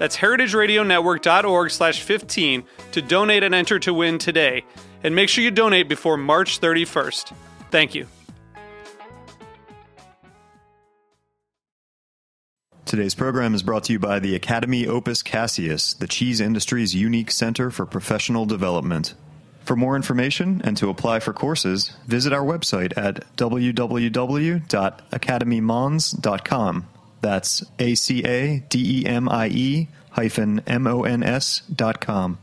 That's heritageradionetwork.org slash 15 to donate and enter to win today. And make sure you donate before March 31st. Thank you. Today's program is brought to you by the Academy Opus Caseus, the cheese industry's unique center for professional development. For more information and to apply for courses, visit our website at www.academymons.com. That's A C A D E M I E hyphen M O N S dot com.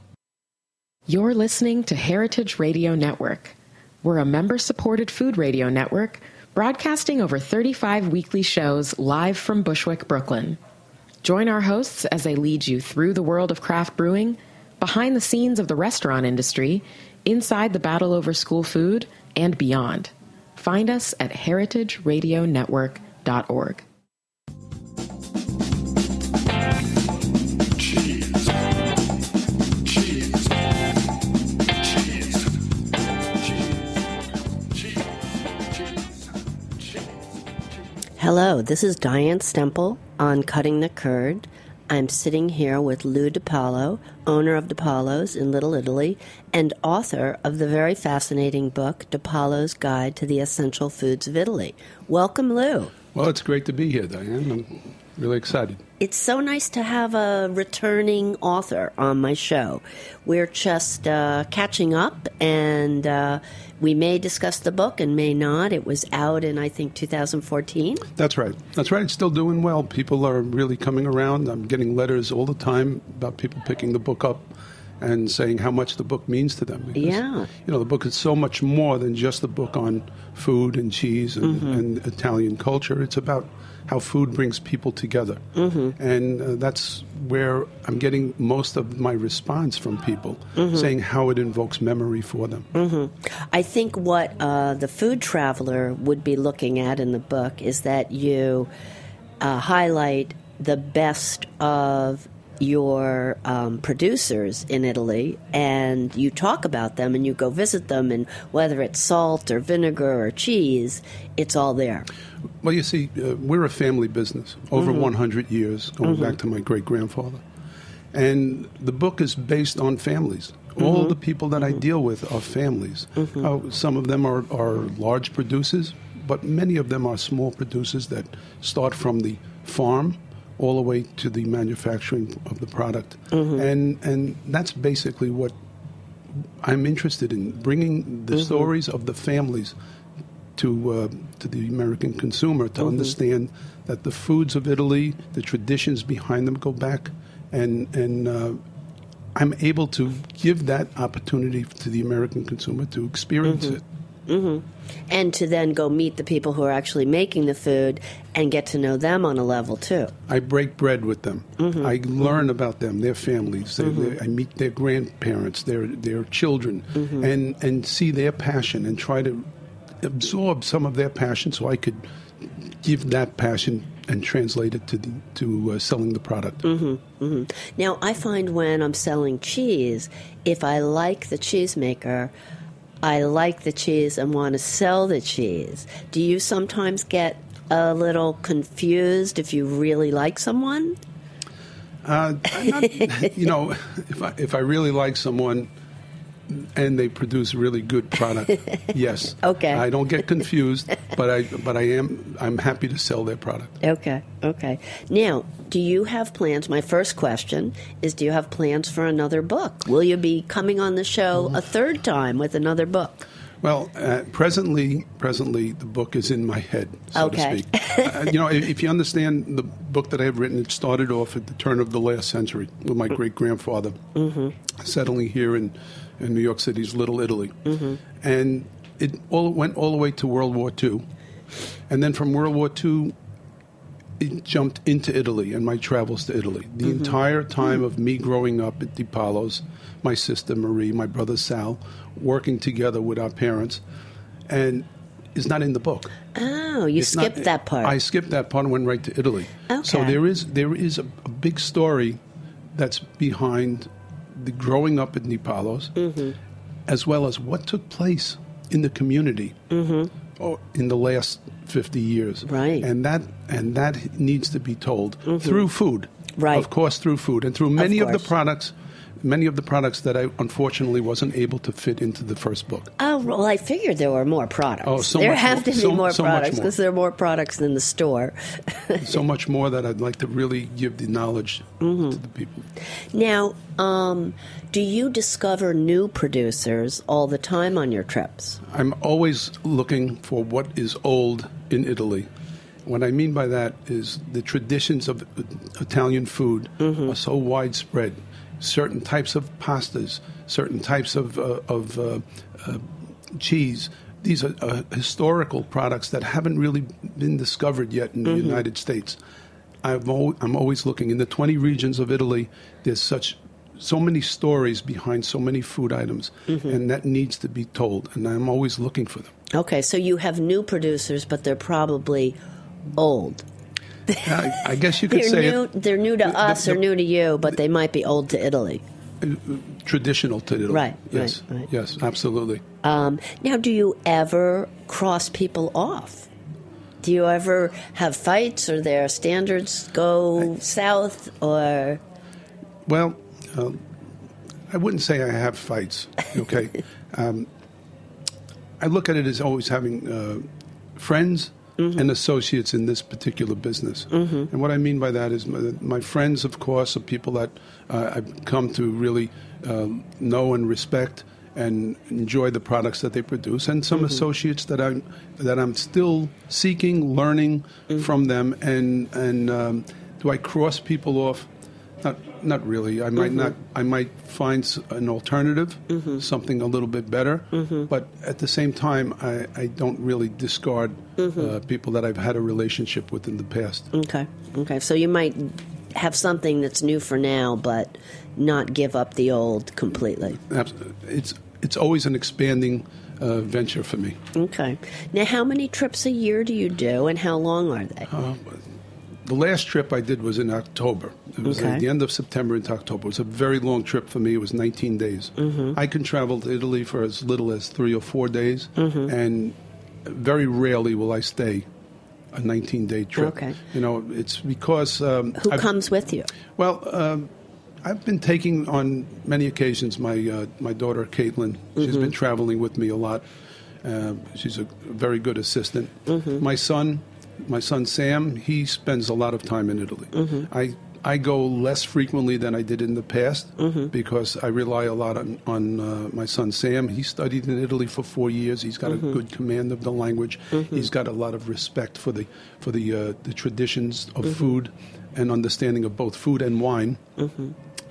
You're listening to Heritage Radio Network. We're a member supported food radio network broadcasting over 35 weekly shows live from Bushwick, Brooklyn. Join our hosts as they lead you through the world of craft brewing, behind the scenes of the restaurant industry, inside the battle over school food, and beyond. Find us at heritageradionetwork.org. Hello, this is Diane Stemple on Cutting the Curd. I'm sitting here with Lou DiPalo, owner of DiPalo's in Little Italy and author of the very fascinating book, DiPalo's Guide to the Essential Foods of Italy. Welcome, Lou. Well, it's great to be here, Diane. I'm really excited. It's so nice to have a returning author on my show. We're just uh, catching up, and uh, we may discuss the book and may not. It was out in, I think, 2014. That's right. That's right. It's still doing well. People are really coming around. I'm getting letters all the time about people picking the book up and saying how much the book means to them. Because, Yeah. You know, the book is so much more than just the book on food and cheese and, Mm-hmm. and Italian culture. It's about how food brings people together. Mm-hmm. And uh, that's where I'm getting most of my response from people, Mm-hmm. saying how it invokes memory for them. I think what uh, the food traveler would be looking at in the book is that you uh, highlight the best of your um, producers in Italy and you talk about them and you go visit them and whether it's salt or vinegar or cheese, it's all there. Well, you see, uh, we're a family business over 100 years, going back to my great grandfather. And the book is based on families. All the people that I deal with are families. Uh, some of them are, are large producers, but many of them are small producers that start from the farm all the way to the manufacturing of the product. And, and that's basically what I'm interested in bringing the stories of the families to uh, to the American consumer to understand that the foods of Italy, the traditions behind them go back, and and uh, I'm able to give that opportunity to the American consumer to experience it. Mm-hmm. And to then go meet the people who are actually making the food and get to know them on a level too. I break bread with them. Mm-hmm. I learn about them, their families. They- mm-hmm. they- I meet their grandparents, their their children, and and see their passion and try to absorb some of their passion, so I could give that passion and translate it to the, to uh, selling the product. Now, I find when I'm selling cheese, if I like the cheesemaker, I like the cheese and want to sell the cheese. Do you sometimes get a little confused if you really like someone? Uh, not, you know, if I, if I really like someone and they produce really good product, yes. Okay. I don't get confused, but I but I am I'm happy to sell their product. Okay, okay. Now, do you have plans? My first question is Do you have plans for another book? Will you be coming on the show a third time with another book? Well, uh, presently, presently, the book is in my head, so Okay. to speak. uh, you know, if, if you understand the book that I have written, it started off at the turn of the last century with my great grandfather settling here in, in New York City's Little Italy, mm-hmm. and it all went all the way to World War II, and then from World War II, it jumped into Italy and my travels to Italy. The mm-hmm. entire time mm. of me growing up at DiPalo's, my sister Marie, my brother Sal, working together with our parents, and is not in the book. Oh, you It's not- skipped that part. I skipped that part and went right to Italy. Okay. So there is there is a, a big story that's behind the growing up at DiPalo's, Mm-hmm. as well as what took place in the community or in the last 50 years. Mm-hmm. Right. Mm-hmm. And that and that needs to be told through food. Right. Of course through food and through many of, the products many of the products that I unfortunately wasn't able to fit into the first book. Oh well, I figured there were more products. Oh, so there have more- to be so- more so products because there are more products than the store. so much more that I'd like to really give the knowledge Mm-hmm. to the people. Now, um, do you discover new producers all the time on your trips? I'm always looking for what is old in Italy. What I mean by that is the traditions of Italian food Mm-hmm. are so widespread. Certain types of pastas, certain types of, uh, of uh, uh, cheese. These are uh, historical products that haven't really been discovered yet in the Mm-hmm. United States. I've al- I'm always looking in the 20 regions of Italy. There's such so many stories behind so many food items, Mm-hmm. and that needs to be told. And I'm always looking for them. Okay, so you have new producers, but they're probably old. I, I guess you could They're say new. it, they're new to the- us the- or new to you, but they might be old to Italy. traditional to Italy. Right, Yes. right, right. Yes. Absolutely. Um, now, do you ever cross people off? Do you ever have fights, or their standards go south, or Well, uh, I wouldn't say I have fights. Okay. um, I look at it as always having uh, friends and associates in this particular business. And what I mean by that is my, my friends, of course, are people that uh, I've come to really um, know and respect and enjoy the products that they produce, and some associates that I'm that I'm still seeking, learning from them, and and um, do I cross people off? Not, not really. I might not. I might find an alternative, something a little bit better. But at the same time, I, I don't really discard uh, people that I've had a relationship with in the past. okay, okay? So you might have something that's new for now, but not give up the old completely. It's it's always an expanding uh, venture for me. Okay. Now, how many trips a year do you do, and how long are they? The last trip I did was in October. It was Okay. at the end of September into October. It was a very long trip for me. It was 19 days. Mm-hmm. I can travel to Italy for as little as three or four days, Mm-hmm. and very rarely will I stay a 19 day trip. Okay. You know, it's because. Um, Who I've- comes with you? Well, um, I've been taking on many occasions my uh, my daughter Caitlin. She's Mm-hmm. been traveling with me a lot. Uh, she's a very good assistant. Mm-hmm. My son, my son Sam, he spends a lot of time in Italy. Mm-hmm. I I go less frequently than I did in the past Mm-hmm. because I rely a lot on on uh, my son Sam. He studied in Italy for four years. He's got Mm-hmm. a good command of the language. He's got a lot of respect for the for the uh, the traditions Mm-hmm. of food and understanding of both food and wine.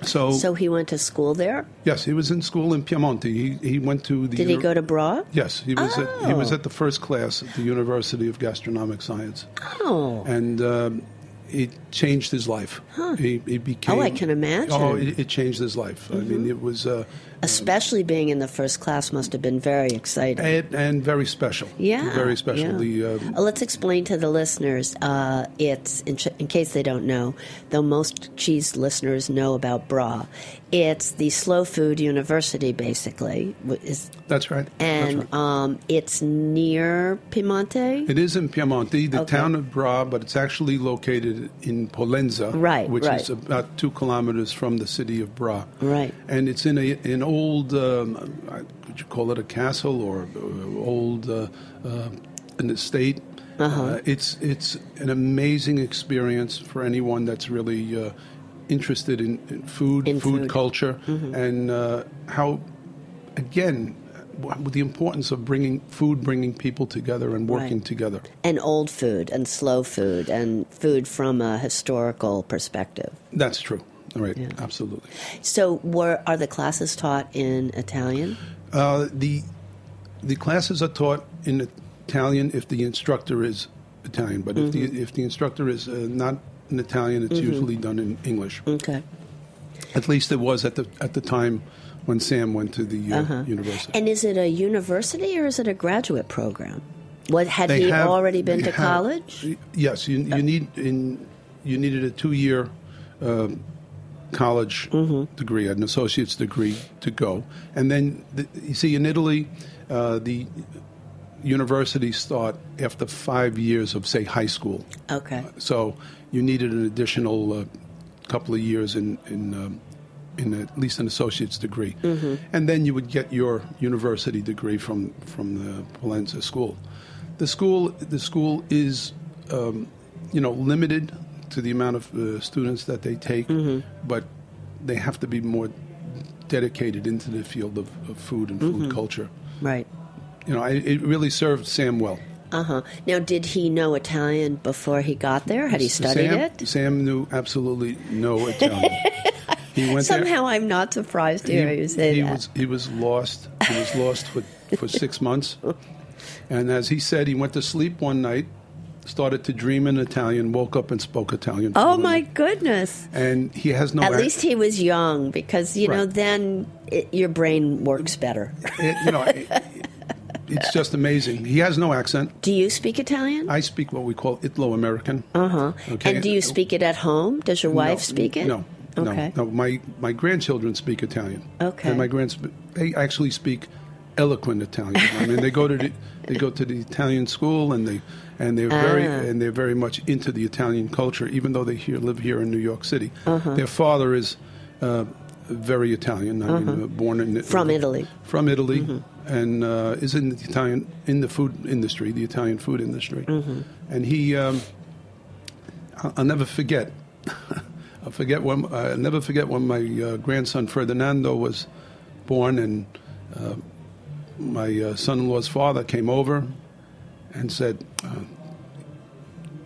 So, So he went to school there. yes, he was in school in Piemonte. He he went to the. Did he go to Bra? Yes, he was. At, he was Oh. at the first class at the University of Gastronomic Science, Oh, and um, it changed his life. He, he became. Oh, I can imagine. Mm-hmm. Oh, it, it changed his life. I mean, it was. Uh, especially being in the first class must have been very exciting. and, and very special. Yeah, very special. yeah. The, uh, Uh, let's explain to the listeners. Uh, it's in, ch- in case they don't know, though most cheese listeners know about Bra. It's the Slow Food University, basically. Is that's right. and that's right. um, it's near Piemonte. It is in Piemonte, the Okay. town of Bra, but it's actually located in Pollenzo, Right, which right. is about two kilometers from the city of Bra. Right. And it's in a, an old, um, would you call it a castle or uh, old uh, uh, an estate? Uh-huh. Uh, it's it's an amazing experience for anyone that's really uh, interested in, in food, In food, food. culture, and uh, how again with the importance of bringing food, bringing people together, and working Right. together. And old food and slow food and food from a historical perspective. That's true. Right, absolutely. So, were are the classes taught in Italian? Uh, the the classes are taught in Italian if the instructor is Italian, but if Mm-hmm. the if the instructor is uh, not in Italian, it's usually done in English. Okay. At least it was at the at the time when Sam went to the uh, university. And is it a university or is it a graduate program? What had They he have- already been to have- college? Yes, you, you need in you needed a two year um college Mm-hmm. degree, an associate's degree to go, and then the, you see in Italy, uh, the universities start after five years of say high school. Okay. So you needed an additional uh, couple of years in in, um, in at least an associate's degree, and then you would get your university degree from from the Valenza school. The school the school is um, you know limited to the amount of uh, students that they take, but they have to be more dedicated into the field of, of food and food culture. Right. You know, I, it really served Sam well. Uh huh. Now, did he know Italian before he got there? Had he studied Sam, it? Sam knew absolutely no Italian. he went Somehow, there. I'm not surprised to hear you say he that. was he was lost. He was lost for for six months, and as he said, he went to sleep one night, started to dream in Italian, woke up and spoke Italian. oh my goodness! And he has no. At ac- least he was young, because you know then it, your brain works better. it, you know, it- it's just amazing. He has no accent. Do you speak Italian? I speak what we call Italo American. Uh huh. Okay. And do you speak it at home? Does your wife No, speak it? No, Okay. no, no. My my grandchildren speak Italian. Okay. and my grands they actually speak eloquent Italian. I mean, they go to the they go to the Italian school and they and they're very Ah. and they're very much into the Italian culture, even though they here live here in New York City. Uh-huh. Their father is. Uh, very Italian. I mean, uh, born in Uh-huh. From Italy. From Italy, Mm-hmm. and uh, is in the Italian in the food industry, the Italian food industry. Mm-hmm. And he, um, I'll, I'll never forget. I'll forget when I'll never forget when my uh, grandson Ferdinando was born, and uh, my uh, son-in-law's father came over and said, uh,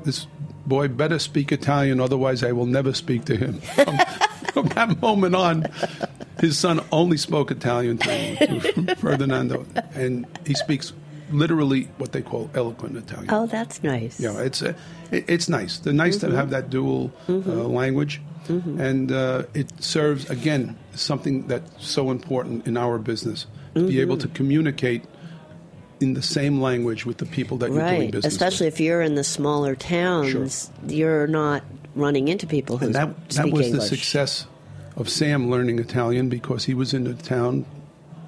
"This boy better speak Italian, otherwise I will never speak to him." From, from that moment on, his son only spoke Italian to, to Ferdinando, and he speaks literally what they call eloquent Italian. Oh, that's nice. Yeah, it's uh, it, it's nice. It's nice to have that dual uh, language, and uh, it serves again something that's so important in our business to be mm-hmm. able to communicate in the same language with the people that you're doing right. business. Especially with. if you're in the smaller towns, you're not running into people who and that that was English. the success of Sam learning Italian because he was in a town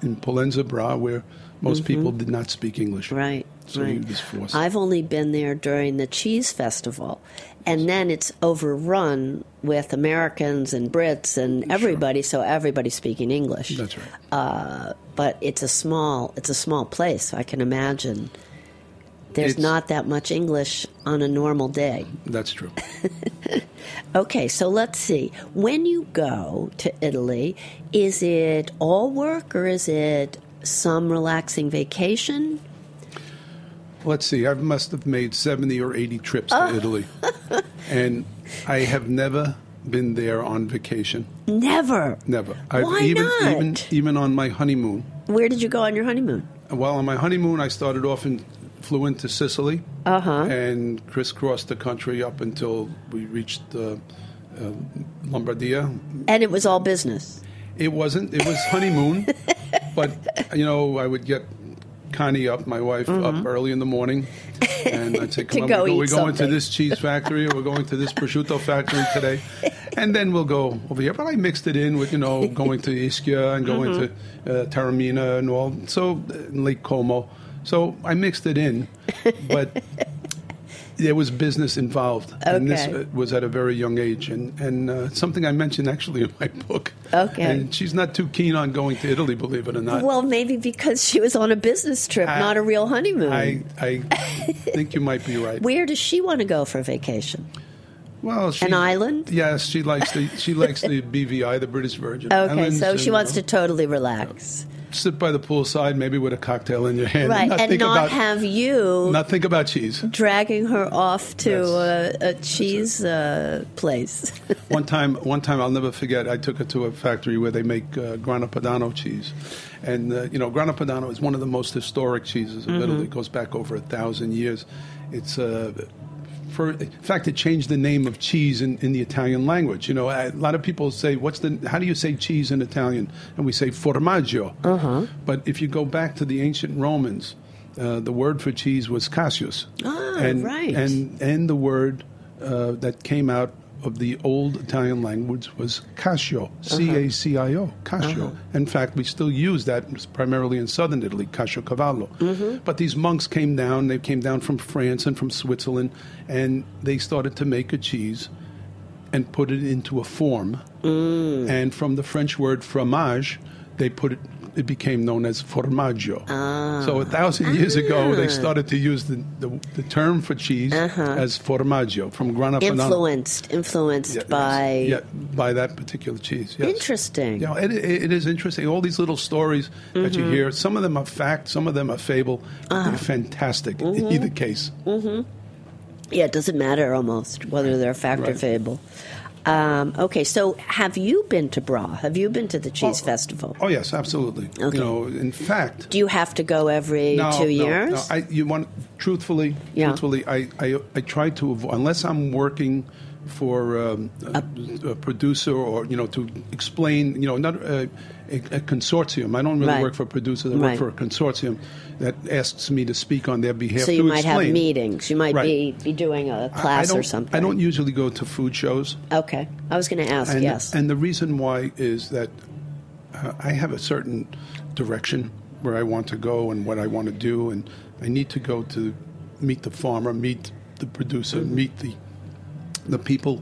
in Pollenzo Bra where most people did not speak English. Mm-hmm. Right. So right. he was forced. I've only been there during the cheese festival, and then it's overrun with Americans and Brits and everybody, so everybody's speaking English. That's right. Uh, but it's a small it's a small place, so I can imagine there's It's- not that much English on a normal day. That's true. Okay, so let's see. When you go to Italy, is it all work or is it some relaxing vacation? Let's see. I must have made seventy or eighty trips Oh. to Italy, and I have never been there on vacation. Never. Never. I've Why even not? even even on my honeymoon. Where did you go on your honeymoon? Well, on my honeymoon, I started off and flew into Sicily Uh-huh. and crisscrossed the country up until we reached uh, uh, Lombardia. And it was all business. It wasn't. It was honeymoon, but you know, I would get Connie up, my wife, up early in the morning, and I'd say, Mm-hmm. "Come on, go we're, go- we're going to this cheese factory, or we're going to this prosciutto factory today, and then we'll go over here." But I mixed it in with you know going to Ischia and going Mm-hmm. to uh, Taormina and all, so uh, Lake Como. So I mixed it in, but. There was business involved, and this uh, was at a very young age, and and uh, something I mentioned actually in my book. Okay. and she's not too keen on going to Italy, believe it or not. Well, maybe because she was on a business trip, I- not a real honeymoon. I I think you might be right. Where does she want to go for vacation? Well, she, An island? Yes, she likes the she likes the BVI, the British Virgin Okay, Islands. so she and, wants uh, to totally relax. Sit by the poolside, maybe with a cocktail in your hand, Right, not and not about have you not think about cheese. dragging her off to a, a cheese uh, place. one time, one time I'll never forget. I took her to a factory where they make uh, Grana Padano cheese, and uh, you know Grana Padano is one of the most historic cheeses of Italy. It goes back over a thousand years. It's uh, for, in fact, it changed the name of cheese in, in the Italian language. You know, a lot of people say, "What's the? How do you say cheese in Italian?" And we say formaggio. Uh-huh. But if you go back to the ancient Romans, uh, the word for cheese was caseus. Ah, and, right. And and the word uh, that came out of the old Italian language was cacio, uh-huh. C A C I O, cacio. Uh-huh. In fact, we still use that primarily in southern Italy, caciocavallo. Mm-hmm. But these monks came down, they came down from France and from Switzerland, and they started to make a cheese and put it into a form. Mm. And from the French word fromage, they put it. It became known as formaggio. So a thousand years ago, they started to use the, the, the term for cheese as formaggio from Grana Padano. influenced, influenced Yeah, by. yeah, by that particular cheese. Yes. Interesting. You know, it, it, is interesting. All these little stories that Mm-hmm. you hear, some of them are fact, some of them are fable. Uh-huh. They're fantastic Mm-hmm. in either case. Yeah, it doesn't matter almost whether they're fact or fable. Um, okay, so have you been to Bra? Have you been to the Cheese Festival? Oh yes, absolutely. Okay. You know, in fact, Do you have to go every no, two no, years? no. I, you want truthfully, Yeah. truthfully, I, I, I try to avoid unless I'm working for um, a, a producer or you know to explain you know not a, a, a consortium. I don't really Right. work for producers. I Right. work for a consortium that asks me to speak on their behalf. so you might have meetings. You might Right. be, be doing a class or something. I don't usually go to food shows. Okay, I was going to ask. And, yes. and the reason why is that uh, I have a certain direction where I want to go and what I want to do, and I need to go to meet the farmer, meet the producer, Mm-hmm. meet the the people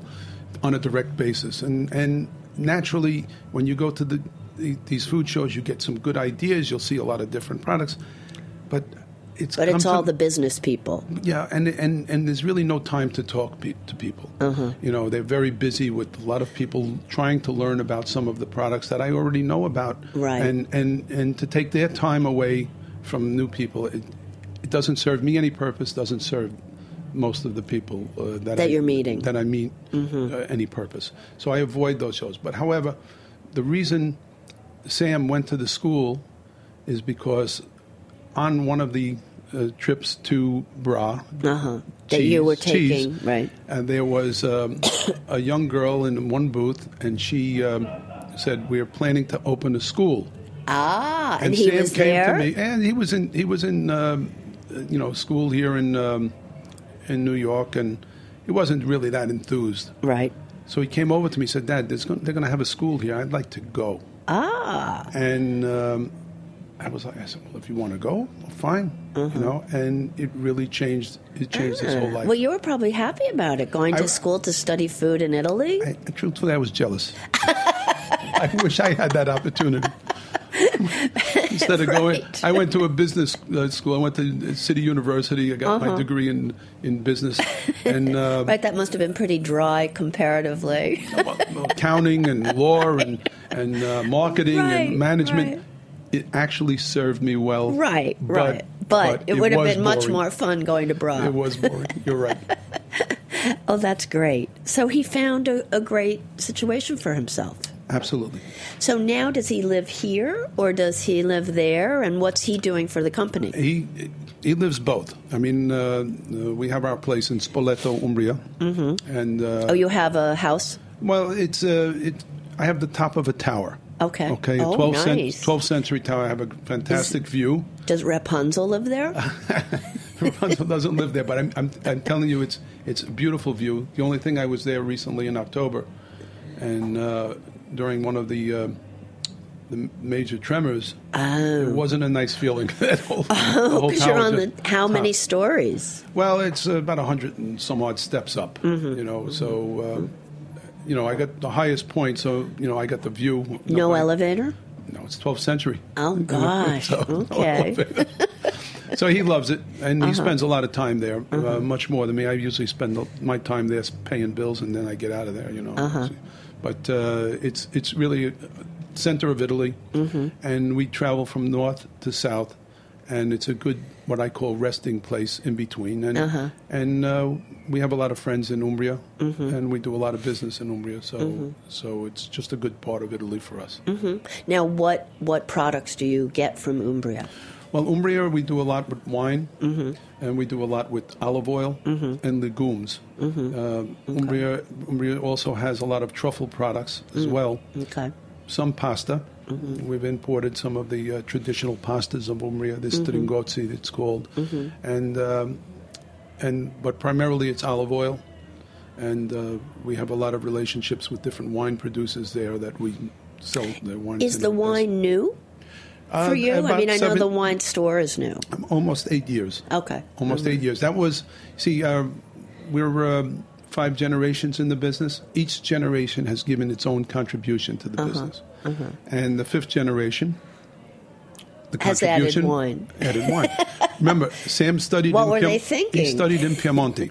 on a direct basis, and and naturally, when you go to the, the these food shows, you get some good ideas. You'll see a lot of different products, but it's but it's to- all the business people. yeah, and and and there's really no time to talk pe- to people. Uh-huh. You know, they're very busy with a lot of people trying to learn about some of the products that I already know about. Right. And and and to take their time away from new people, it, it doesn't serve me any purpose. Doesn't serve most of the people uh, that That I, you're meeting. that I meet uh, any purpose. So I avoid those shows. But however, the reason Sam went to the school is because on one of the uh, trips to Bra, Uh-huh. That you were cheese, taking, right. and there was um, a young girl in one booth, and she um, said, "We're planning to open a school." Ah, and, And, he Sam was came there. to me, and he was in he was in um, uh, you know school here in um, in New York, and he wasn't really that enthused. Right. So he came over to me and said, Dad, they're going to have a school here. I'd like to go. Ah, And um, I was like, I said, well, if you want to go, well, fine. You know, and it really changed. It changed his whole life. well, you were probably happy about it, going to I- school to study food in Italy. I, truthfully, I was jealous. I wish I had that opportunity. Instead of going, I went to a business uh, school. I went to City University. I got Uh-huh. my degree in in business and uh, right, that must have been pretty dry comparatively. accounting and law and and uh, marketing Right, and management. right. It actually served me well. right, but- right. But, it, would have been much more fun going to Bra. It was boring. You're right. Oh, that's great. So he found a, a great situation for himself. Absolutely. So now does he live here or does he live there? And what's he doing for the company? He he lives both. I mean, uh, uh, we have our place in Spoleto, Umbria, mm-hmm. and uh, Oh, you have a house? well, it's uh, it. I have the top of a tower. Okay. Okay, Oh, 12th, cen- nice. 12th century tower. I have a fantastic view. Does Rapunzel live there? Rapunzel doesn't live there, but I'm, I'm, I'm telling you, it's it's a beautiful view. The only thing I was there recently in October, and uh, during one of the uh, the major tremors, it wasn't a nice feeling. that whole, the whole Because Oh. you're on the how many stories? Well, it's about a hundred and some odd steps up. Mm-hmm. You know, so uh, you know, I got the highest point, so you know, I got the view. No I- elevator? No, it's 12th century. Oh, gosh. So, Okay. so he loves it, and Uh-huh. he spends a lot of time there, uh, much more than me. I usually spend the- my time there paying bills, and then I get out of there. You know, Uh-huh. but uh, it's it's really center of Italy, Mm-hmm. and we travel from north to south, and it's a good what I call resting place in between. And Uh-huh. and uh, we have a lot of friends in Umbria, Mm-hmm. and we do a lot of business in Umbria. So so it's just a good part of Italy for us. Now, what what products do you get from Umbria? Well, Umbria, we do a lot with wine, Mm-hmm. and we do a lot with olive oil and legumes. Mm-hmm. Uh, Umbria, Umbria also has a lot of truffle products as Mm. well. Okay. Some pasta. Mm-hmm. We've imported some of the uh, traditional pastas of Umbria, the stringozzi, it's called, Mm-hmm. and um, and but primarily it's olive oil, and uh, we have a lot of relationships with different wine producers there that we sell their wines. Is the as- wine new Uh, for you? I mean, I know the wine store is new. almost eight years. Okay. Almost eight years. That was, see, uh, we're um, five generations in the business. Each generation has given its own contribution to the Uh-huh. business. And the fifth generation, the Has added contribution wine. Added wine. Remember, Sam studied. What in were Piem- they thinking? He studied in Piemonte.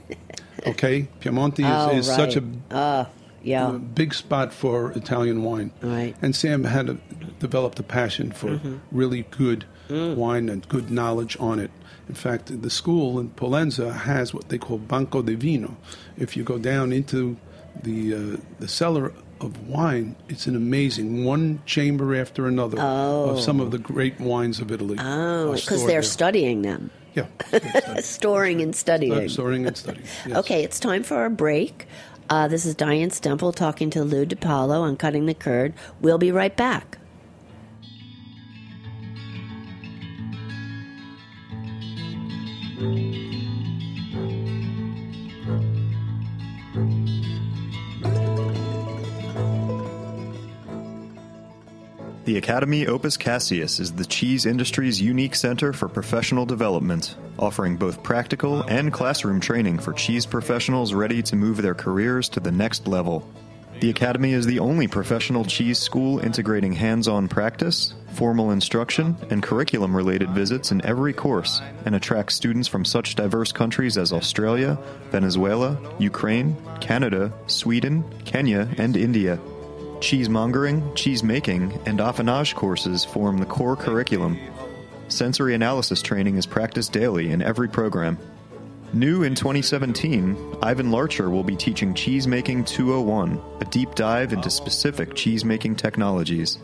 Okay, Piemonte is, Oh, is such a Uh, yeah. a big spot for Italian wine. Right. And Sam had a, developed a passion for Mm-hmm. really good Mm. wine and good knowledge on it. In fact, the school in Pollenzo has what they call Banca del Vino. If you go down into the uh, the cellar of wine, it's an amazing one chamber after another of some of the great wines of Italy. Oh, because they're there. studying them, Yeah, storing and studying. storing and studying. yes. Okay, it's time for our break. Uh, this is Diane Stemple talking to Lou DiPalo on Cutting the Curd. We'll be right back. The Academy Opus Caseus is the cheese industry's unique center for professional development, offering both practical and classroom training for cheese professionals ready to move their careers to the next level. The Academy is the only professional cheese school integrating hands on practice, formal instruction, and curriculum related visits in every course and attracts students from such diverse countries as Australia, Venezuela, Ukraine, Canada, Sweden, Kenya, and India. Cheesemongering, cheese making, and affinage courses form the core curriculum. Sensory analysis training is practiced daily in every program. New in 2017, Ivan Larcher will be teaching Cheese Making 201, a deep dive into specific cheese making technologies.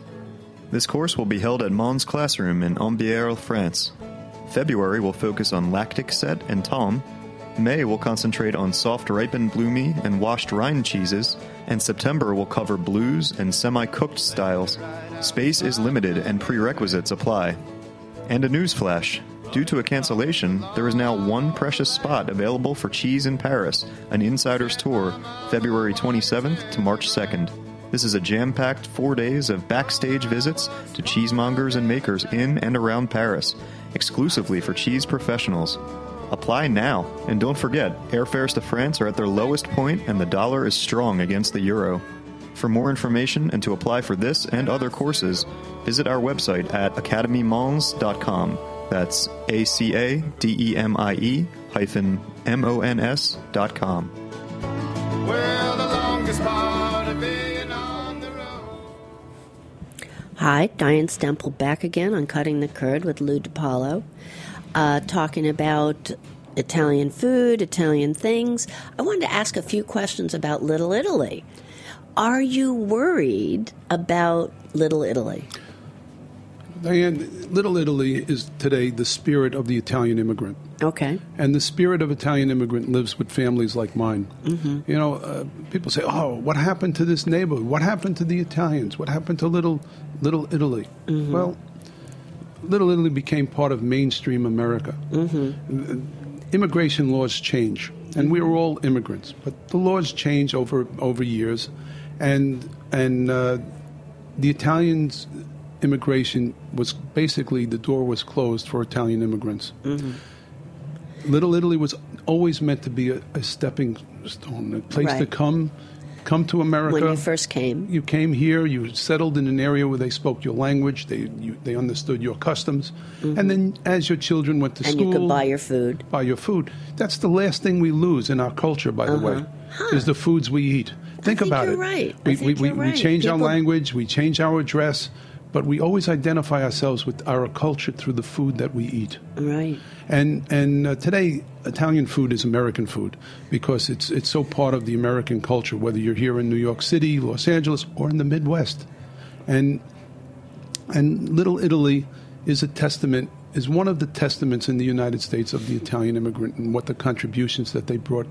This course will be held at Mons Classroom in Ambierle, France. February will focus on lactic set and tomme. May will concentrate on soft ripened bloomy and washed rind cheeses, and September will cover blues and semi cooked styles. Space is limited and prerequisites apply. And a newsflash due to a cancellation, there is now one precious spot available for Cheese in Paris, an insider's tour, February 27th to March 2nd. This is a jam packed four days of backstage visits to cheesemongers and makers in and around Paris, exclusively for cheese professionals. Apply now, and don't forget, airfares to France are at their lowest point and the dollar is strong against the euro. For more information and to apply for this and other courses, visit our website at academymons.com. That's A C A D E M I E hyphen M O N S dot com. Well, the longest part of being on the road. Hi, Diane Stemple back again on Cutting the Curd with Lou DiPalo, uh, talking about Italian food, Italian things. I wanted to ask a few questions about Little Italy. Are you worried about Little Italy? Diane, Little Italy is today the spirit of the Italian immigrant. Okay. And the spirit of Italian immigrant lives with families like mine. Mm-hmm. You know, uh, people say, "Oh, what happened to this neighborhood? What happened to the Italians? What happened to little, little Italy?" Mm-hmm. Well, Little Italy became part of mainstream America. Mm-hmm. Immigration laws change, and we are all immigrants, but the laws change over over years, and and uh, the Italians immigration was basically the door was closed for Italian immigrants. Little Italy was always meant to be a, a stepping stone, a place to come, come to America. When you first came. you came here, you settled in an area where they spoke your language, they you, they understood your customs, and then as your children went to Mm-hmm. And you could buy your food. buy your food. That's the last thing we lose in our culture, by the way, is the foods we eat. think, think about it. right. We, we, we, you're we right. change our language, we change our address, but we always identify ourselves with our culture through the food that we eat. Right. And and uh, today, Italian food is American food because it's it's so part of the American culture. Whether you're here in New York City, Los Angeles, or in the Midwest, and and Little Italy is a testament is one of the testaments in the United States of the Italian immigrant and what the contributions that they brought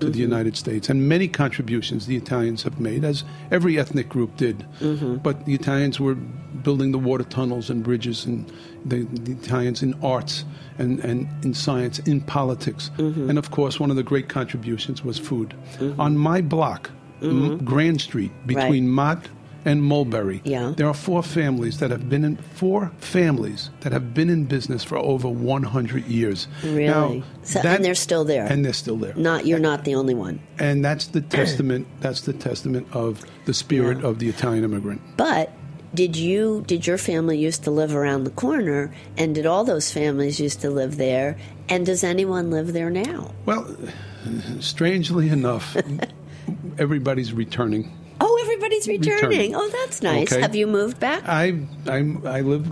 to the United States and many contributions the Italians have made as every ethnic group did. Mm-hmm. But the Italians were building the water tunnels and bridges and the, the Italians in arts and, and in science in politics. Mm-hmm. And of course one of the great contributions was food. Mm-hmm. On my block M- Grand Street between Mott and Mulberry. Yeah. There are four families that have been in four families that have been in business for over 100 years. Really? Now, So- that- and they're still there. And they're still there. Not you're not the only one. And that's the testament. That's the testament of the spirit Yeah. of the Italian immigrant. But did you did your family used to live around the corner and did all those families used to live there and does anyone live there now? Well, strangely enough, everybody's returning. Oh, everybody's returning. Returning. Oh, that's nice. Okay. Have you moved back? I I I live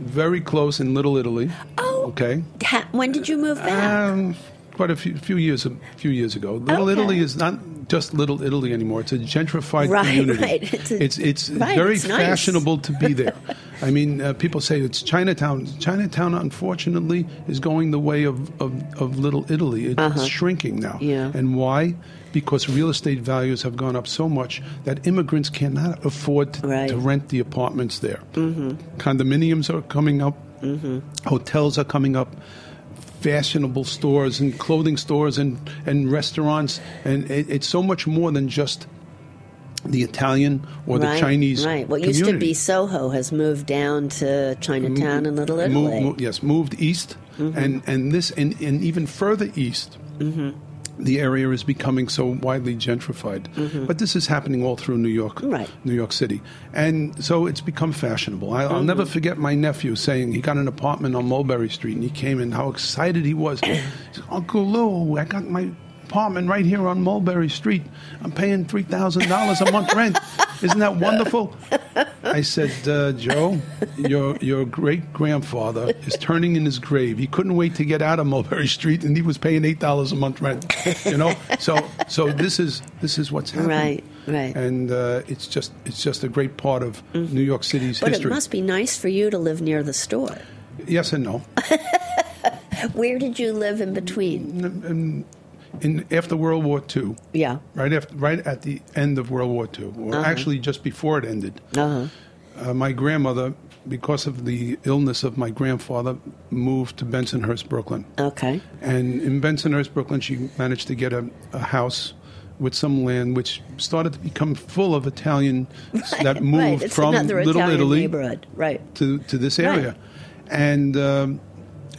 very close in Little Italy. Oh. Okay. Ha- when did you move back? Um, quite a few, few years a few years ago. Little Okay. Italy is not just Little Italy anymore. It's a gentrified Right, community. right. It's a- it's it's right, very it's nice. fashionable to be there. I mean, uh, people say it's Chinatown. Chinatown, unfortunately, is going the way of, of, of Little Italy. It's shrinking now. Uh-huh. Yeah. And why? Because real estate values have gone up so much that immigrants cannot afford to, Right. to rent the apartments there. Mm-hmm. Condominiums are coming up. Mm-hmm. Hotels are coming up fashionable stores and clothing stores and, and restaurants, and it, it's so much more than just the Italian or the right, Chinese. Right. What used to be. Soho has moved down to Chinatown and Little Italy. Mo- yes, moved east, Mm-hmm. and and this and, and even further east. The area is becoming so widely gentrified, but this is happening all through New York, Mm-hmm. Right. New York City, and so it's become fashionable. I, I'll Mm-hmm. never forget my nephew saying he got an apartment on Mulberry Street, and he came in, how excited he was. he said, Uncle Lou, I got my apartment right here on Mulberry Street. I'm paying three thousand dollars a month rent. Isn't that wonderful? I said, uh, Joe, your your great grandfather is turning in his grave. He couldn't wait to get out of Mulberry Street, and he was paying eight dollars a month rent. You know, so so this is this is what's happening. Right, right. And uh, it's just it's just a great part of New York City's But history. But it must be nice for you to live near the store. yes and no. Where did you live in between? In after World War II, Yeah. right after right at the end of World War II, or actually just before it ended. Uh-huh. Uh, my grandmother, because of the illness of my grandfather, moved to Bensonhurst, Brooklyn. Okay. And in Bensonhurst, Brooklyn, she managed to get a, a house with some land, which started to become full of Italian that moved right. From Little Italian Italy neighborhood. Right. to, to this area. And um,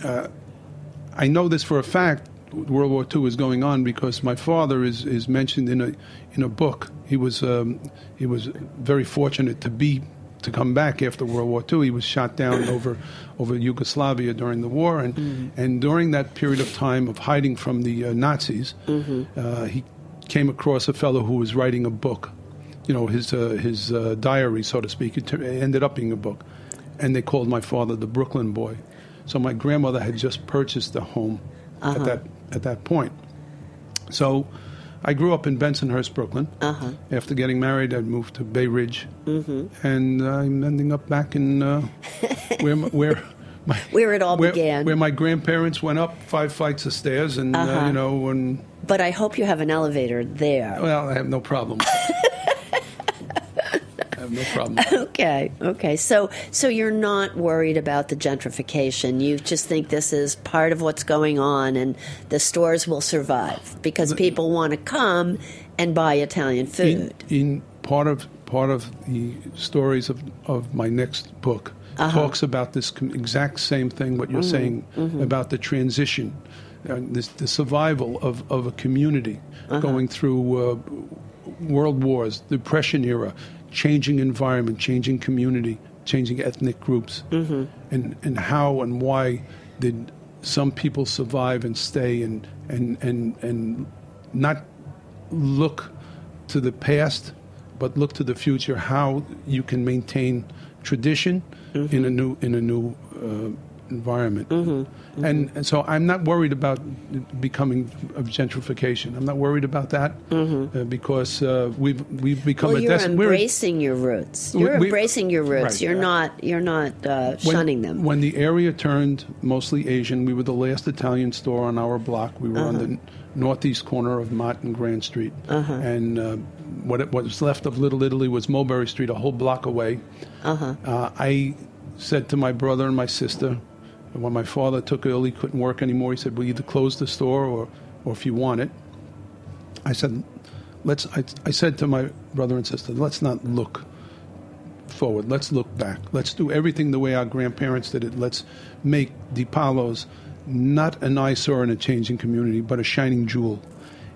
uh, I know this for a fact. World War II is going on because my father is, is mentioned in a in a book. He was um, he was very fortunate to be to come back after World War II. He was shot down over over Yugoslavia during the war, and and during that period of time of hiding from the uh, Nazis, uh, he came across a fellow who was writing a book. You know, his uh, his uh, diary, so to speak. It, ended up being a book, and they called my father the Brooklyn Boy. So my grandmother had just purchased a home at that at that point. So I grew up in Bensonhurst, Brooklyn. Uh-huh. After getting married, I moved to Bay Ridge, mm-hmm. and I'm ending up back in uh, where my, where. My, Where it all where, began. where my grandparents went up five flights of stairs, and uh, Uh-huh. you know, and But I hope you have an elevator there. well, I have no problem. Have no problem. Okay, okay. So, so you're not worried about the gentrification. You just think this is part of what's going on, and the stores will survive because people want to come and buy Italian food. in part of part of the stories of, of my next book Uh-huh. talks about this com- exact same thing what you're Mm-hmm. saying about the transition uh, this, the survival of, of a community Uh-huh. going through uh, world wars the depression era changing environment changing community changing ethnic groups Mm-hmm. and, and how and why did some people survive and stay and, and, and, and not look to the past, but look to the future. How you can maintain tradition in a new in a new uh, environment. And, and so I'm not worried about becoming of gentrification. I'm not worried about that uh, because uh, we've we've become Well, a you're des- embracing your roots. You're we- embracing your roots. Right. You're not. You're not uh, when, shunning them. When the area turned mostly Asian, we were the last Italian store on our block. We were on Uh-huh. the northeast corner of Mott and Grand Street. And uh, what, it, what was left of Little Italy was Mulberry Street, a whole block away. Uh-huh. Uh, I said to my brother and my sister, when my father took ill, he couldn't work anymore. He said, "We'll either close the store or, or if you want it." I said, "Let's." I, I said to my brother and sister, "Let's not look forward. Let's look back. Let's do everything the way our grandparents did it. Let's make DiPalo's not an eyesore in a changing community, but a shining jewel."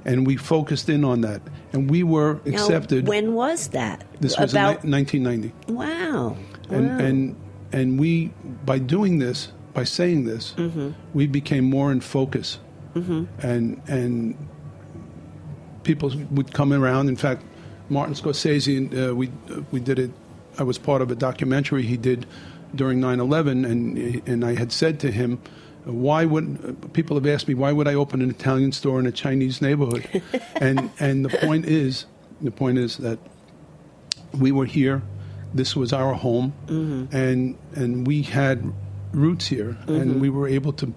And we focused in on that, and we were Now, accepted. when was that? this was about. in ni- 1990 wow. and Wow. and and we by doing this by saying this Mm-hmm. we became more in focus and and people would come around in fact martin scorsese uh, we we did it i was part of a documentary he did during 9-11 and and i had said to him why would people have asked me why would I open an Italian store in a Chinese neighborhood? and and the point is the point is that we were here. This was our home, and and we had roots here, and we were able to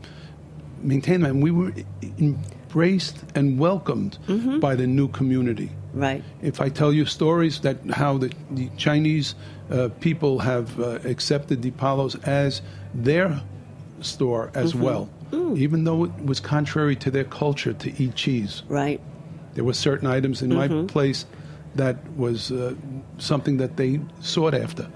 maintain them. And we were embraced and welcomed by the new community. Right. If I tell you stories that how the, the Chinese uh, people have uh, accepted Palos as their store as well, even though it was contrary to their culture to eat cheese. Right. There were certain items in my place that was uh, something that they sought after.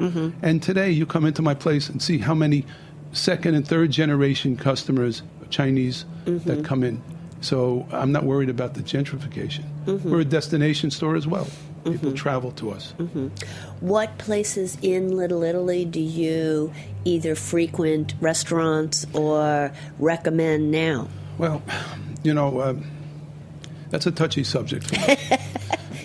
And today, you come into my place and see how many second and third generation customers, Chinese, that mm-hmm. come in. So I'm not worried about the gentrification. Mm-hmm. We're a destination store as well. People mm-hmm. travel to us. What places in Little Italy do you either frequent restaurants or recommend now? Well, you know, um, that's a touchy subject. For me.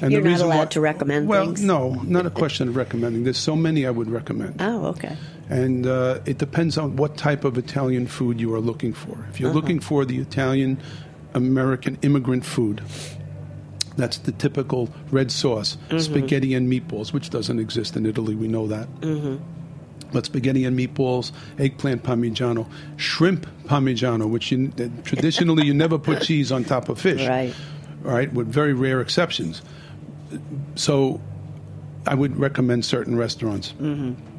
And You're the not reason allowed why- to recommend well, things? no, not a question of recommending. There's so many I would recommend. Oh, okay. And uh, it depends on what type of Italian food you are looking for. If you're uh-huh. looking for the Italian American immigrant food, that's the typical red sauce, mm-hmm. spaghetti and meatballs, which doesn't exist in Italy. We know that. Mm-hmm. But spaghetti and meatballs, eggplant parmigiano, shrimp parmigiano, which you, that traditionally you never put cheese on top of fish. Right. All right, with very rare exceptions. So I would recommend certain restaurants. Mm-hmm.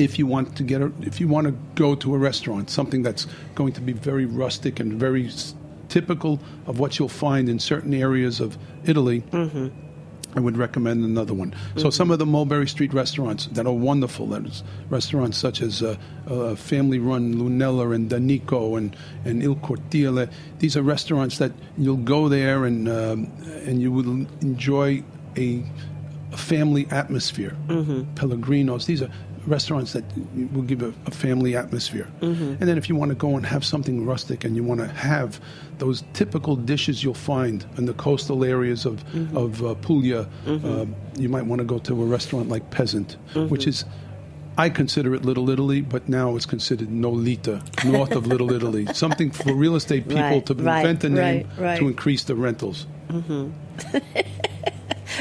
If you want to get a, if you want to go to a restaurant, something that's going to be very rustic and very s- typical of what you'll find in certain areas of Italy, I would recommend another one. So some of the Mulberry Street restaurants that are wonderful, that is restaurants such as uh, uh, family-run Lunella and Da Nico and, and Il Cortile. These are restaurants that you'll go there and um, and you will enjoy a, a family atmosphere. Pellegrinos. These are restaurants that will give a, a family atmosphere. Mm-hmm. And then if you want to go and have something rustic and you want to have those typical dishes you'll find in the coastal areas of, mm-hmm. of uh, Puglia, uh, you might want to go to a restaurant like Peasant, which is I consider it Little Italy, but now it's considered Nolita, north of Little Italy. Something for real estate people Right, to right, invent a name right, to increase the rentals.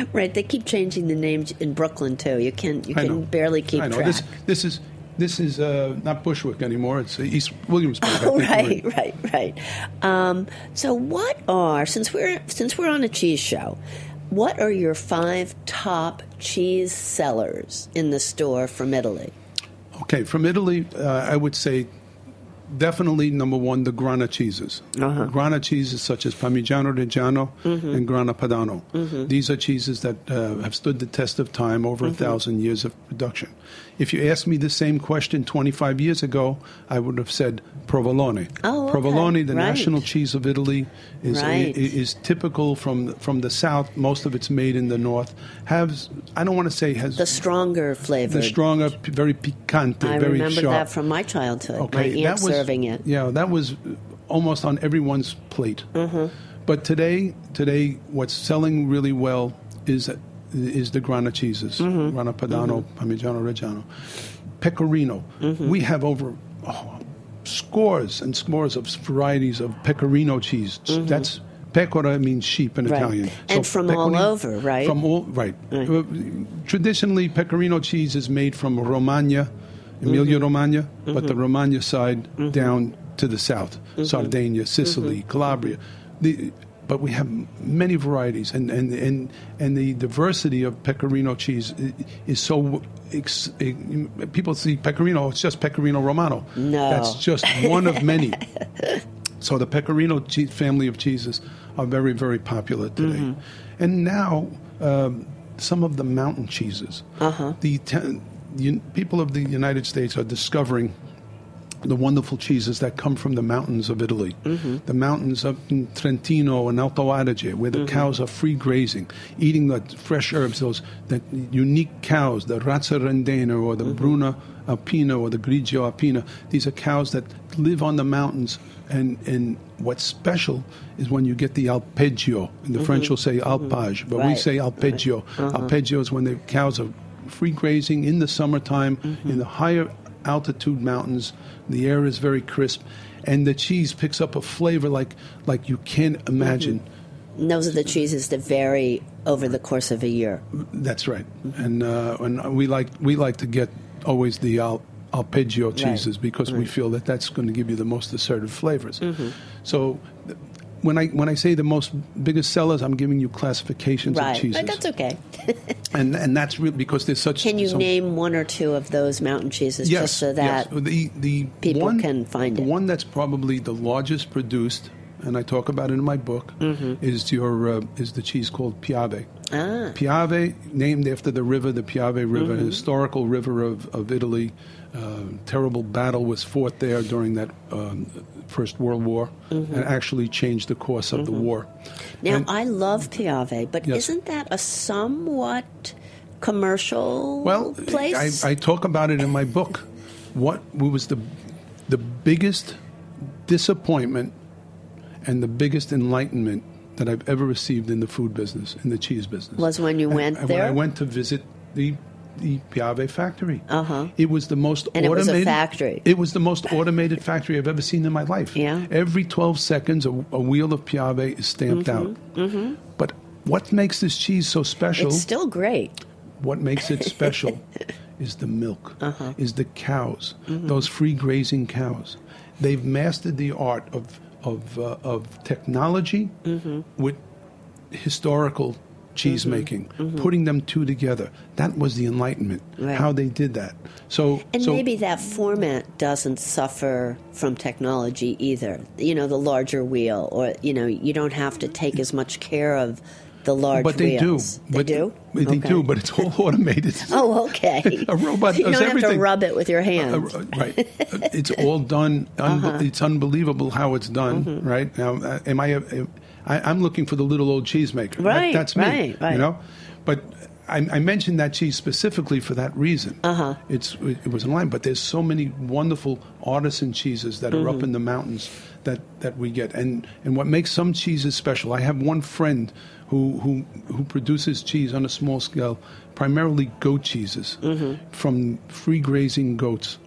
Right. They keep changing the names in Brooklyn too. You can you can barely keep I know. track. This, this is this is uh, not Bushwick anymore. It's uh, East Williamsburg. Oh, right, we're- right, right. Um, so, what are since we're since we're on a cheese show, what are your five top cheese sellers in the store from Italy? Okay, from Italy, uh, I would say definitely number one, the Grana cheeses. Uh-huh. Grana cheeses such as Parmigiano Reggiano and Grana Padano. These are cheeses that uh, have stood the test of time over a thousand years of production. If you asked me the same question 25 years ago, I would have said provolone. Oh, okay. Provolone, the Right. national cheese of Italy, is Right. i- is typical from from the south. Most of it's made in the north. Has I don't want to say has The stronger flavor. the stronger, very picante, I very remember sharp. that from my childhood. Okay, my that was, serving it. Yeah, that was almost on everyone's plate. Mm-hmm. But today, today, what's selling really well is is the Grana cheeses, Mm-hmm. Grana Padano, Parmigiano Reggiano, Pecorino. Mm-hmm. We have over oh, scores and scores of varieties of Pecorino cheese. That's Pecora means sheep in Mm-hmm. Right. Italian. And from all over, right? From all right. Uh, Traditionally, Pecorino cheese is made from Romagna, Emilia Mm-hmm. Romagna, but the Romagna side down to the south, Mm-hmm. Sardinia, Sicily, Calabria. The, but we have many varieties, and, and, and, and the diversity of Pecorino cheese is so. Ex, people see Pecorino, it's just Pecorino Romano. No. That's just one of many. So the Pecorino cheese, family of cheeses are very, very popular today. Mm-hmm. And now um, some of the mountain cheeses. Uh-huh. The te- un- people of the United States are discovering the wonderful cheeses that come from the mountains of Italy, mm-hmm. the mountains of Trentino and Alto Adige, where the mm-hmm. cows are free grazing, eating the fresh herbs, those that unique cows, the Razza Rendena or the mm-hmm. Bruna Alpina or the Grigio Alpina. These are cows that live on the mountains, and, and what's special is when you get the alpeggio. And the French will say alpage, but we Right. say alpeggio. Uh-huh. Alpeggio is when the cows are free grazing in the summertime in the mm-hmm. higher altitude mountains. The air is very crisp, and the cheese picks up a flavor like like you can't mm-hmm. imagine. And those are the cheeses that vary over the course of a year. That's right, mm-hmm. and uh, and we like we like to get always the al, alpeggio cheeses because we feel that that's going to give you the most assertive flavors. So. When I when I say the most biggest sellers, I'm giving you classifications Right. of cheeses, But that's okay. and and that's real because there's such. Can you so- name one or two of those mountain cheeses yes, just so that yes. the the people one, can find the it? one that's probably the largest produced, and I talk about it in my book, is your uh, is the cheese called Piave. Mm-hmm. Ah. Piave, named after the river, the Piave River, Mm-hmm. a historical river of, of Italy. Uh, terrible battle was fought there during that um, First World War, Mm-hmm. and actually changed the course of the war. Now, And- I love Piave, but Yes. isn't that a somewhat commercial Well, place? I, I talk about it in my book. What was the the biggest disappointment and the biggest enlightenment that I've ever received in the food business, in the cheese business, Was when you And- went and When I went to visit the the Piave factory. Uh-huh. It was the most And it was a automated factory. It was the most automated factory I've ever seen in my life. Yeah. Every 12 seconds, a, a wheel of Piave is stamped out. Mm-hmm. But what makes this cheese so special? it's still great. What makes it special is the milk, Uh-huh. is the cows, Mm-hmm. those free grazing cows. They've mastered the art of of uh, of technology Mm-hmm. with historical cheese making, putting them two together. That was the enlightenment. Mm-hmm. Right. How they did that. So And so maybe that format doesn't suffer from technology either. You know, the larger wheel, or you know, you don't have to take as much care of the large but they wheels. do. They but do. They Okay. do, but it's all automated. Oh, okay. A robot you does don't have everything. to rub it with your hands. uh, right. Uh, It's all done. Unbe- It's unbelievable how it's done. Right now, uh, am I, a, I? I'm looking for the little old cheesemaker. That- Right, that's me. right, right. You know, but. I, I mentioned that cheese specifically for that reason. Uh-huh. It's it was in line, but there's so many wonderful artisan cheeses that are Mm-hmm. up in the mountains that, that we get, and and what makes some cheeses special. I have one friend who who who produces cheese on a small scale, primarily goat cheeses Mm-hmm. from free grazing goats.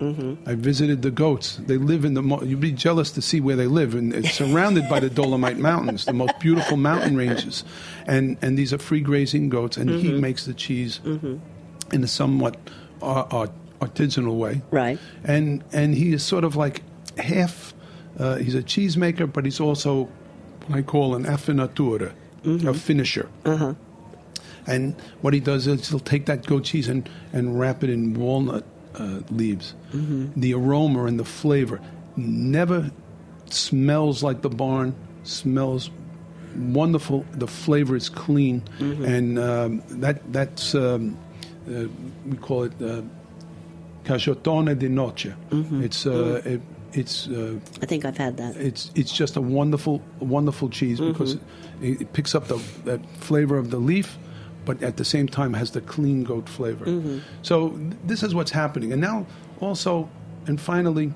I visited the goats. They live in the. Mo- you'd be jealous to see where they live, and it's surrounded by the Dolomite Mountains, the most beautiful mountain ranges, and and these are free grazing goats, and he makes the cheese in a somewhat uh, uh, artisanal way, Right. And and he is sort of like half. Uh, he's a cheesemaker, but he's also what I call an affinatura, a finisher. Uh-huh. And what he does is he'll take that goat cheese and, and wrap it in walnut uh, leaves. The aroma and the flavor never smells like the barn, smells wonderful. The flavor is clean. And um, that that's, um, uh, we call it uh, di noce. It's, uh, it, it's uh, I think I've had that. it's it's just a wonderful wonderful cheese because it, it picks up the that flavor of the leaf, but at the same time has the clean goat flavor. So th- this is what's happening, and now also and finally,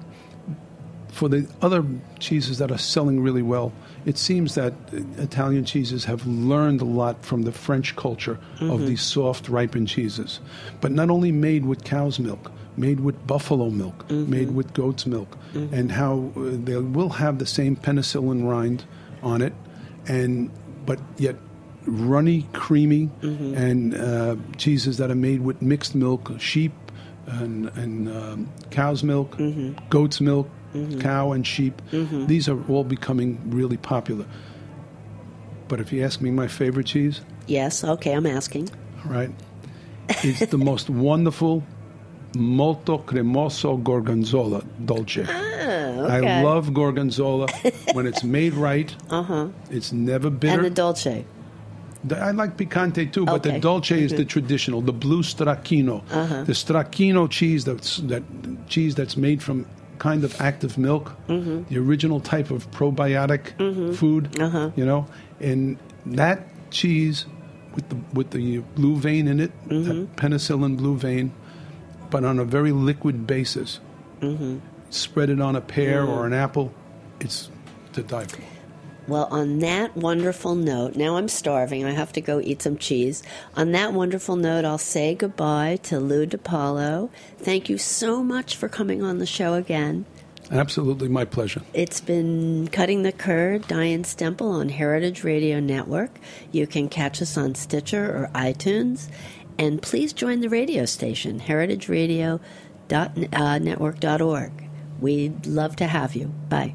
for the other cheeses that are selling really well, it seems that Italian cheeses have learned a lot from the French culture of these soft, ripened cheeses. But not only made with cow's milk, made with buffalo milk, made with goat's milk, and how uh, they will have the same penicillin rind on it, and but yet runny, creamy, and uh, cheeses that are made with mixed milk, sheep and, and um, cow's milk, goat's milk, Mm-hmm. cow and sheep. Mm-hmm. These are all becoming really popular. But if you ask me my favorite cheese, Yes, okay, I'm asking. all right, it's the most wonderful molto cremoso gorgonzola dolce. Ah, I okay. I love gorgonzola when it's made right. Uh-huh. It's never bitter. And the dolce. I like picante too, but Okay. the dolce is the mm-hmm. traditional, the blue stracchino, uh-huh. the stracchino cheese that's that cheese that's made from kind of active milk, mm-hmm. the original type of probiotic mm-hmm. food, uh-huh. you know, and that cheese with the with the blue vein in it, that mm-hmm. penicillin blue vein, but on a very liquid basis. Spread it on a pear mm. or an apple, it's to die for. Well, on that wonderful note, now I'm starving. I have to go eat some cheese. On that wonderful note, I'll say goodbye to Lou DiPalo. Thank you so much for coming on the show again. Absolutely my pleasure. It's been Cutting the Curd, Diane Stemple on Heritage Radio Network. You can catch us on Stitcher or iTunes. And please join the radio station, heritageradionetwork.org. Uh, We'd love to have you. Bye.